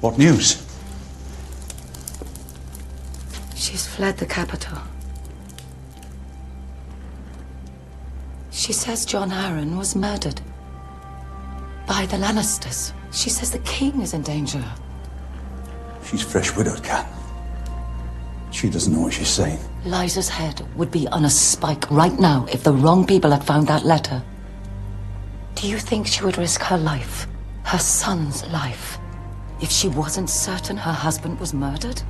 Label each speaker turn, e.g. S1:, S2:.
S1: What news?
S2: She's fled the capital. She says Jon Arryn was murdered. By the Lannisters. She says the king is in danger.
S1: She's fresh widowed, Cat. She doesn't know what she's saying.
S2: Lysa's head would be on a spike right now if the wrong people had found that letter. Do you think she would risk her life, her son's life, if she wasn't certain her husband was murdered?